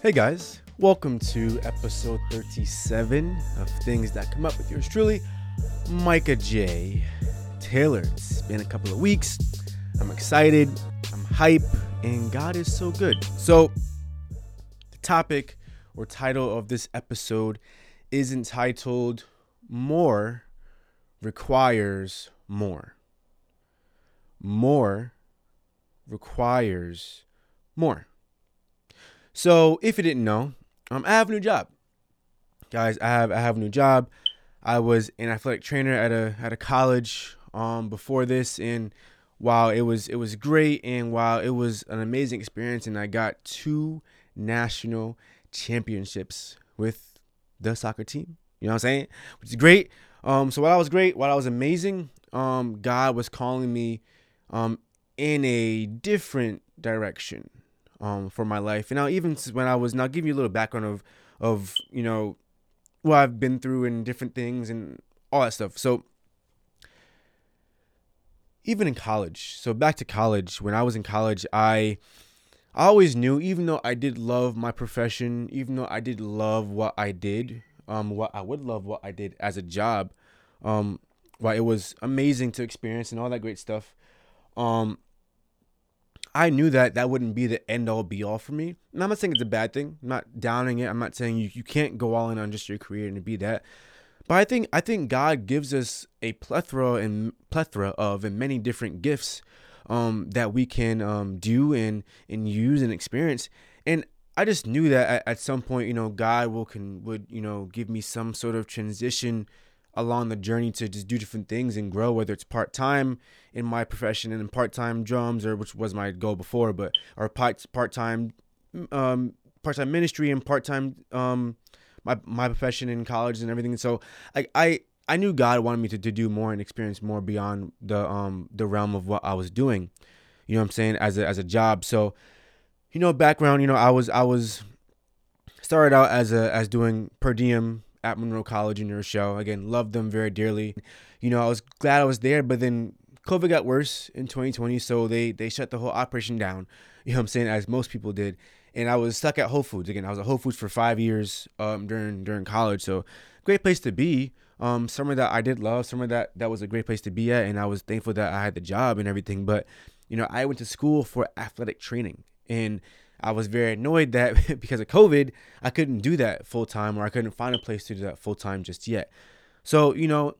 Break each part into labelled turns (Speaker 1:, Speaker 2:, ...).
Speaker 1: Hey guys, welcome to episode 37 of Things That Come Up with yours truly, Micah J. Taylor. It's been a couple of weeks. I'm excited, I'm hype, and God is so good. So, the topic or title of this episode is entitled More Requires More. More requires more. So if you didn't know, um, I have a new job, guys. I have I have a new job. I was an athletic trainer at a at a college um before this, and while it was it was great, and while it was an amazing experience, and I got two national championships with the soccer team. You know what I'm saying? Which is great. Um, so while I was great, while I was amazing, um, God was calling me um in a different direction um, for my life. And now, even when I was, now I'll give you a little background of, of you know, what I've been through and different things and all that stuff. So, even in college, so back to college, when I was in college, I, I always knew, even though I did love my profession, even though I did love what I did, um, what I would love what I did as a job, um, while it was amazing to experience and all that great stuff, um, I knew that that wouldn't be the end all be all for me. And I'm not saying it's a bad thing. I'm not downing it. I'm not saying you, you can't go all in on just your career and be that. But I think I think God gives us a plethora and plethora of and many different gifts um, that we can um, do and and use and experience. And I just knew that at, at some point, you know, God will can would you know give me some sort of transition along the journey to just do different things and grow, whether it's part time in my profession and part time drums, or which was my goal before, but or part part time um, part time ministry and part time um, my my profession in college and everything. So I I I knew God wanted me to, to do more and experience more beyond the um the realm of what I was doing. You know what I'm saying as a as a job. So you know background. You know I was I was started out as a as doing per diem at Monroe College New Rochelle. Again, loved them very dearly. You know, I was glad I was there, but then COVID got worse in 2020, so they they shut the whole operation down. You know what I'm saying, as most people did. And I was stuck at Whole Foods again. I was at Whole Foods for five years um, during during college, so great place to be. Um, somewhere that I did love, somewhere that that was a great place to be at, and I was thankful that I had the job and everything. But you know, I went to school for athletic training, and I was very annoyed that because of COVID, I couldn't do that full time or I couldn't find a place to do that full time just yet. So, you know,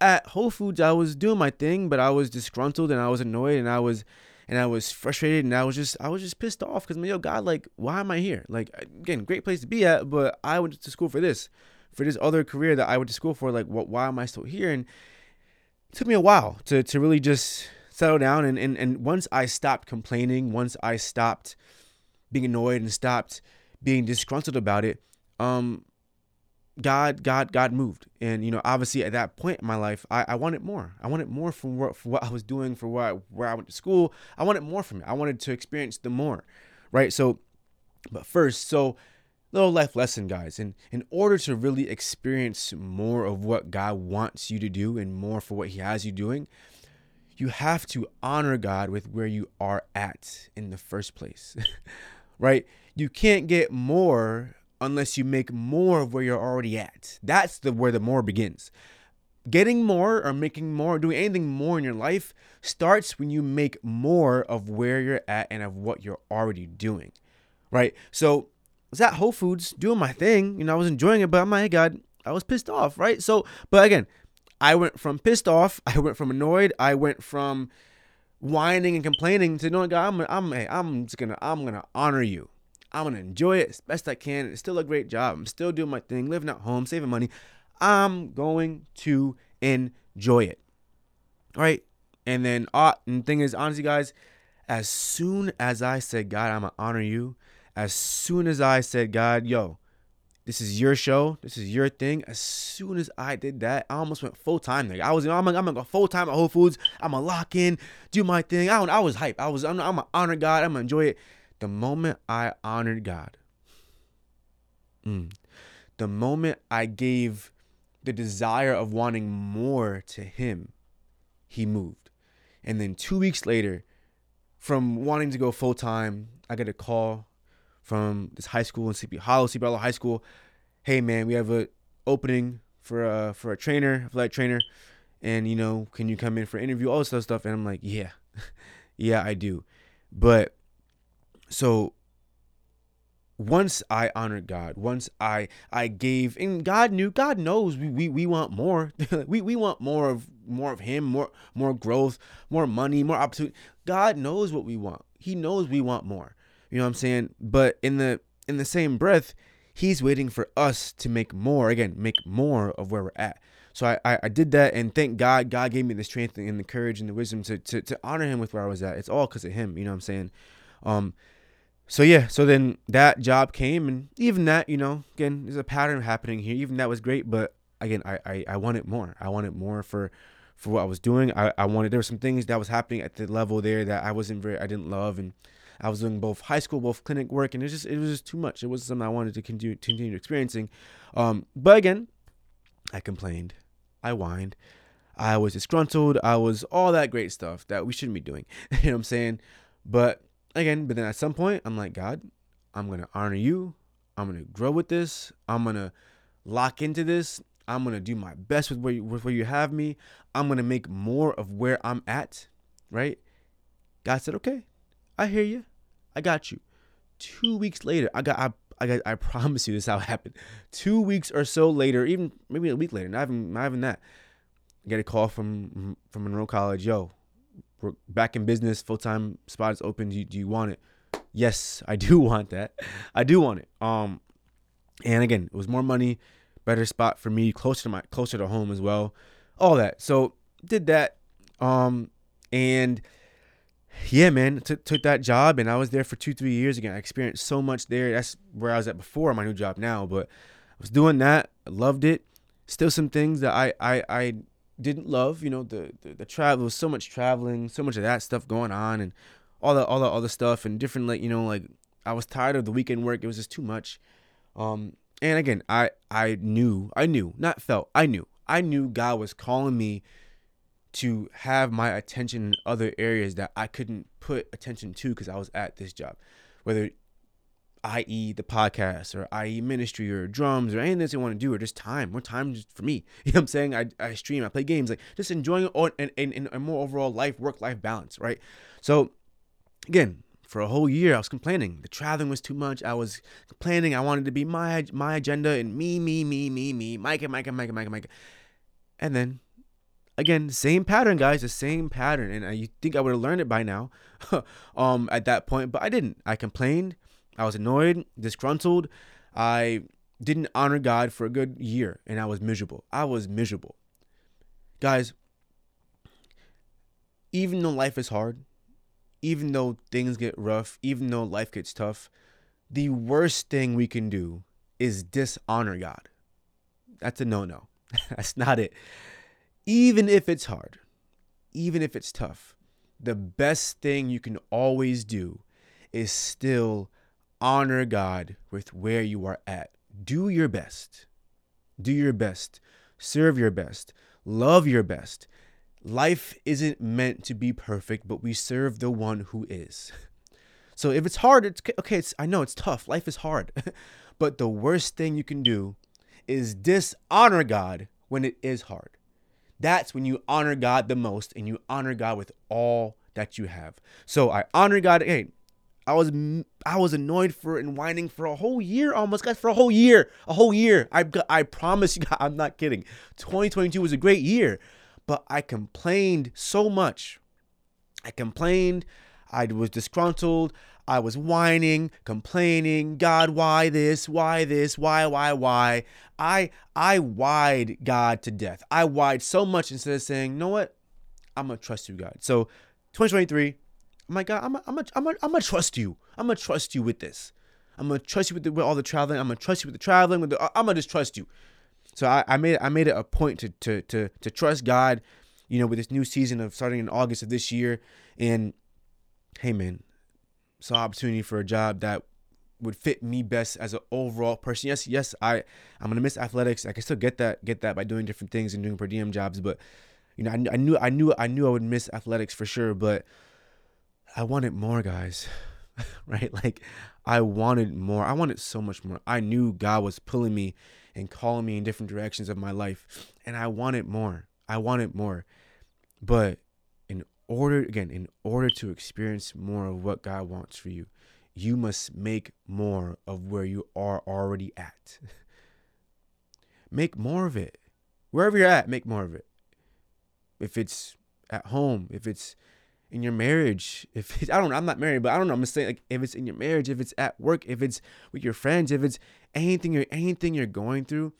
Speaker 1: at Whole Foods, I was doing my thing, but I was disgruntled and I was annoyed and I was and I was frustrated and I was just I was just pissed off because yo God like why am I here like again great place to be at but I went to school for this for this other career that I went to school for like what why am I still here and it took me a while to to really just settle down and and, and once I stopped complaining once I stopped being annoyed and stopped being disgruntled about it, um, God, God, God moved. And, you know, obviously at that point in my life, I, I wanted more. I wanted more from what, for what I was doing, for I, where I went to school. I wanted more from it. I wanted to experience the more, right? So, but first, so little life lesson, guys. And in order to really experience more of what God wants you to do and more for what He has you doing, you have to honor God with where you are at in the first place. right? You can't get more unless you make more of where you're already at. That's the where the more begins. Getting more or making more, doing anything more in your life starts when you make more of where you're at and of what you're already doing. Right? So I was at Whole Foods doing my thing. You know, I was enjoying it, but I'm like, God, I was pissed off, right? So, but again, I went from pissed off, I went from annoyed, I went from whining and complaining to knowing God, I'm I'm hey, I'm just gonna I'm gonna honor you. I'm gonna enjoy it as best I can. It's still a great job. I'm still doing my thing, living at home, saving money. I'm going to enjoy it. All right. And then uh and thing is, honestly, guys, as soon as I said, God, I'm gonna honor you, as soon as I said, God, yo, this is your show. This is your thing. As soon as I did that, I almost went full time there. I was, I'm, I'm gonna go full time at Whole Foods. I'm gonna lock in, do my thing. I, I was hype. I was, I'm, I'm gonna honor God. I'm gonna enjoy it. The moment I honored God, mm, the moment I gave the desire of wanting more to Him, He moved. And then two weeks later, from wanting to go full time, I get a call from this high school in Sleepy Hollow, Sleepy Hollow High School. Hey man, we have a opening for a for a trainer, flight trainer, and you know, can you come in for an interview, all this other stuff? And I'm like, yeah, yeah, I do. But so once I honored God, once I I gave, and God knew, God knows we we, we want more. we we want more of more of Him, more more growth, more money, more opportunity. God knows what we want. He knows we want more. You know what I'm saying? But in the in the same breath, He's waiting for us to make more. Again, make more of where we're at. So I, I, I did that, and thank God, God gave me the strength and the courage and the wisdom to to, to honor Him with where I was at. It's all because of Him. You know what I'm saying? Um, so yeah, so then that job came, and even that, you know, again, there's a pattern happening here. Even that was great, but again, I I, I wanted more. I wanted more for for what I was doing. I, I wanted there were some things that was happening at the level there that I wasn't very I didn't love, and I was doing both high school, both clinic work, and it was just it was just too much. It wasn't something I wanted to continue continue experiencing. Um, but again, I complained, I whined, I was disgruntled, I was all that great stuff that we shouldn't be doing. you know what I'm saying? But again, but then at some point, I'm like, God, I'm gonna honor you. I'm gonna grow with this. I'm gonna lock into this. I'm gonna do my best with where you, with where you have me. I'm gonna make more of where I'm at, right? God said, okay, I hear you. I got you. Two weeks later, I got I I got I promise you this how it happened. Two weeks or so later, even maybe a week later, not even not even that. I get a call from from Monroe College. Yo, we're back in business, full time spot is open. Do you, do you want it? Yes, I do want that. I do want it. Um, and again, it was more money, better spot for me, closer to my closer to home as well, all that. So did that. Um, and yeah, man, took took that job, and I was there for two three years again. I experienced so much there. That's where I was at before my new job now, but I was doing that. I loved it. Still some things that I I I didn't love. You know, the, the the travel was so much traveling, so much of that stuff going on, and all the all the other stuff, and different like you know like I was tired of the weekend work. It was just too much. Um, and again, I I knew I knew not felt I knew I knew God was calling me to have my attention in other areas that I couldn't put attention to because I was at this job, whether i.e. the podcast or i.e. ministry or drums or anything that you want to do or just time, more time just for me. You know what I'm saying? I, I stream, I play games, like just enjoying it and, and, and more overall life, work life balance, right? So again, for a whole year, I was complaining. The traveling was too much. I was complaining. I wanted to be my my agenda and me, me, me, me, me, Micah, Micah, Micah, Micah, Micah. And then again, same pattern, guys, the same pattern. And you think I would have learned it by now, um, at that point, but I didn't. I complained. I was annoyed, disgruntled. I didn't honor God for a good year and I was miserable. I was miserable. Guys, even though life is hard, even though things get rough, even though life gets tough, the worst thing we can do is dishonor God. That's a no no. That's not it. Even if it's hard, even if it's tough, the best thing you can always do is still honor God with where you are at. Do your best. Do your best. Serve your best. Love your best. Life isn't meant to be perfect, but we serve the one who is. So if it's hard, it's okay. It's, I know it's tough. Life is hard. but the worst thing you can do is dishonor God when it is hard. That's when you honor God the most and you honor God with all that you have. So I honor God. Hey, I was I was annoyed for and whining for a whole year almost, guys. For a whole year, a whole year. I I promise you, I'm not kidding. 2022 was a great year, but I complained so much. I complained. I was disgruntled. I was whining, complaining. God, why this? Why this? Why? Why? Why? I I wide God to death. I wide so much instead of saying, you know what? I'm gonna trust you, God. So 2023 I'm like, God, I'm a, I'm a, I'm a, I'm gonna trust you. I'm gonna trust you with this. I'm gonna trust you with, the, with all the traveling. I'm gonna trust you with the traveling. With the, I'm gonna just trust you. So I, I made I made it a point to to to to trust God. You know, with this new season of starting in August of this year, and hey, man, saw opportunity for a job that would fit me best as an overall person. Yes, yes, I I'm gonna miss athletics. I can still get that get that by doing different things and doing per diem jobs, but you know, I, I knew I knew I knew I would miss athletics for sure, but I wanted more, guys. right? Like I wanted more. I wanted so much more. I knew God was pulling me and calling me in different directions of my life, and I wanted more. I wanted more. But order, again, in order to experience more of what God wants for you, you must make more of where you are already at. make more of it. Wherever you're at, make more of it. If it's at home, if it's in your marriage, if I don't know, I'm not married, but I don't know. I'm just saying like if it's in your marriage, if it's at work, if it's with your friends, if it's anything you're anything you're going through,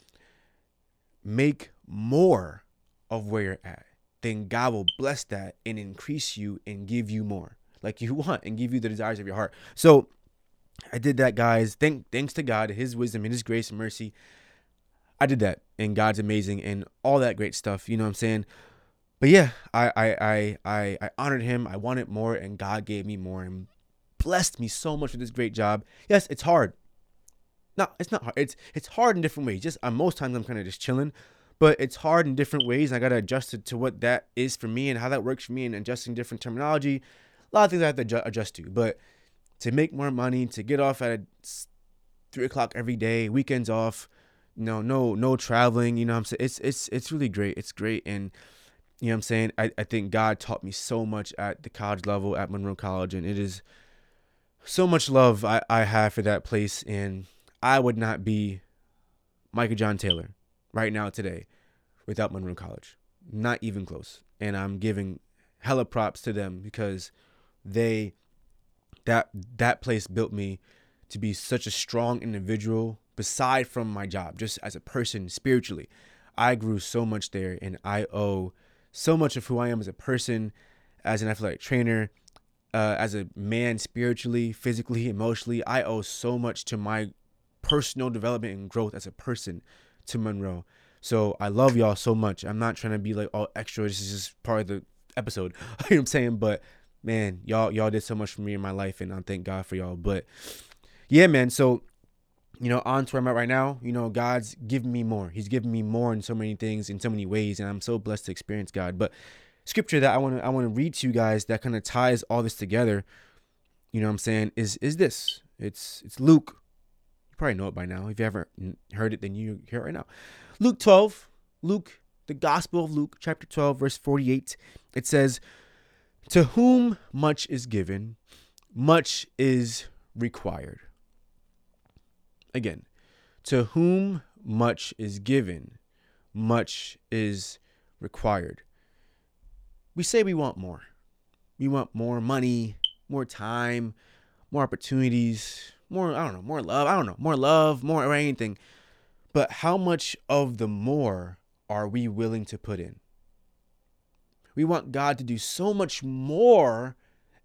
Speaker 1: make more of where you're at. Then God will bless that and increase you and give you more like you want and give you the desires of your heart. So I did that, guys. Thank thanks to God, His wisdom and His grace and mercy. I did that, and God's amazing and all that great stuff. You know what I'm saying? But yeah, I I I I, I honored Him. I wanted more, and God gave me more and blessed me so much with this great job. Yes, it's hard. No, it's not hard. It's it's hard in different ways. Just uh, most times I'm kind of just chilling, but it's hard in different ways. I gotta adjust it to what that is for me and how that works for me, and adjusting different terminology a lot of things I have to adjust to. But to make more money, to get off at three o'clock every day, weekends off, know, no no traveling, you know what I'm saying? It's it's it's really great. It's great and you know I'm saying? I, I think God taught me so much at the college level at Monroe College and it is so much love I, I have for that place and I would not be Micah John Taylor right now today without Monroe College. Not even close. And I'm giving hella props to them because they that that place built me to be such a strong individual beside from my job just as a person spiritually i grew so much there and i owe so much of who i am as a person as an athletic trainer uh, as a man spiritually physically emotionally i owe so much to my personal development and growth as a person to monroe so i love y'all so much i'm not trying to be like all extra this is just part of the episode you know what i'm saying but man, y'all y'all did so much for me in my life, and I thank God for y'all. But yeah, man. So you know, on to where I'm at right now. You know, God's giving me more. He's giving me more in so many things, in so many ways, and I'm so blessed to experience God. But scripture that I want to I want to read to you guys that kind of ties all this together. You know what I'm saying? Is is this? It's it's Luke. Probably know it by now. If you ever heard it, then you hear it right now. Luke 12. Luke, the Gospel of Luke, chapter 12, verse 48. It says, to whom much is given, much is required. Again, to whom much is given, much is required. We say we want more. We want more money, more time, more opportunities, more, I don't know, more love. I don't know, more love, more or anything. But how much of the more are we willing to put in? We want God to do so much more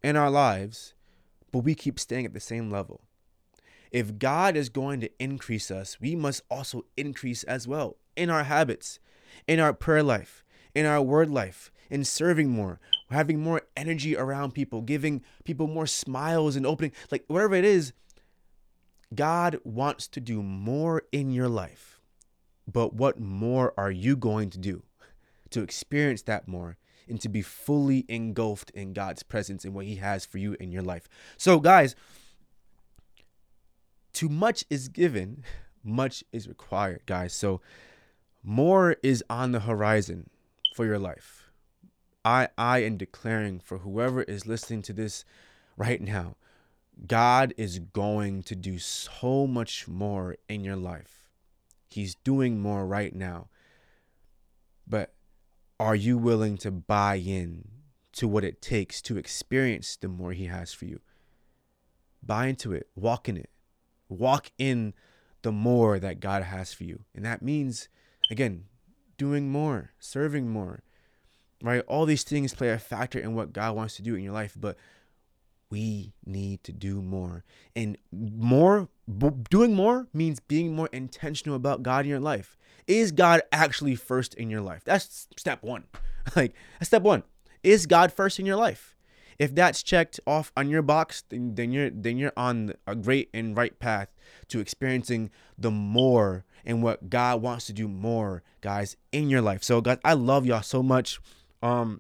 Speaker 1: in our lives, but we keep staying at the same level. If God is going to increase us, we must also increase as well in our habits, in our prayer life, in our word life, in serving more, having more energy around people, giving people more smiles and opening, like whatever it is. God wants to do more in your life. But what more are you going to do to experience that more and to be fully engulfed in God's presence and what He has for you in your life. So, guys, too much is given, much is required, guys. So, more is on the horizon for your life. I I am declaring for whoever is listening to this right now, God is going to do so much more in your life. He's doing more right now. But are you willing to buy in to what it takes to experience the more he has for you? Buy into it, walk in it, walk in the more that God has for you. And that means, again, doing more, serving more, right? All these things play a factor in what God wants to do in your life, but we need to do more. And more, doing more means being more intentional about God in your life. Is God actually first in your life? That's step one. Like, that's step one. Is God first in your life? If that's checked off on your box, then, then you're then you're on a great and right path to experiencing the more and what God wants to do more, guys, in your life. So, guys, I love y'all so much. Um,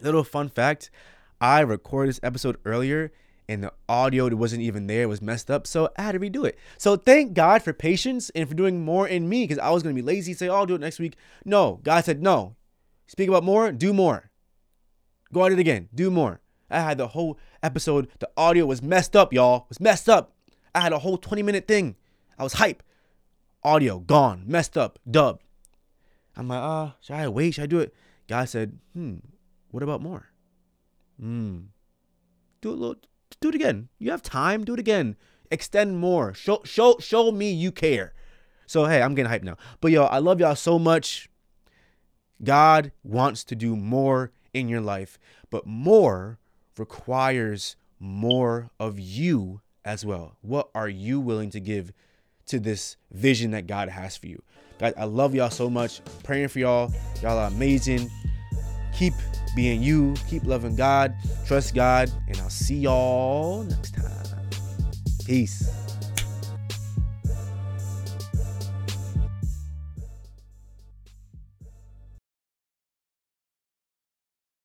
Speaker 1: little fun fact: I recorded this episode earlier, and the audio wasn't even there It was messed up. So I had to redo it. So thank God for patience and for doing more in me because I was going to be lazy, say, oh, I'll do it next week. No, God said, no. Speak about more, do more. Go at it again, do more. I had the whole episode, the audio was messed up, y'all. It was messed up. I had a whole 20 minute thing. I was hype. Audio gone, messed up, dubbed. I'm like, ah, uh, should I wait? Should I do it? God said, hmm, what about more? Hmm. Do a little do it again. You have time, do it again. Extend more. Show show show me you care. So hey, I'm getting hyped now. But yo, I love y'all so much. God wants to do more in your life, but more requires more of you as well. What are you willing to give to this vision that God has for you? Guys, I love y'all so much. praying for y'all. Y'all are amazing. Keep being you, keep loving God, trust God, and I'll see y'all next time. Peace.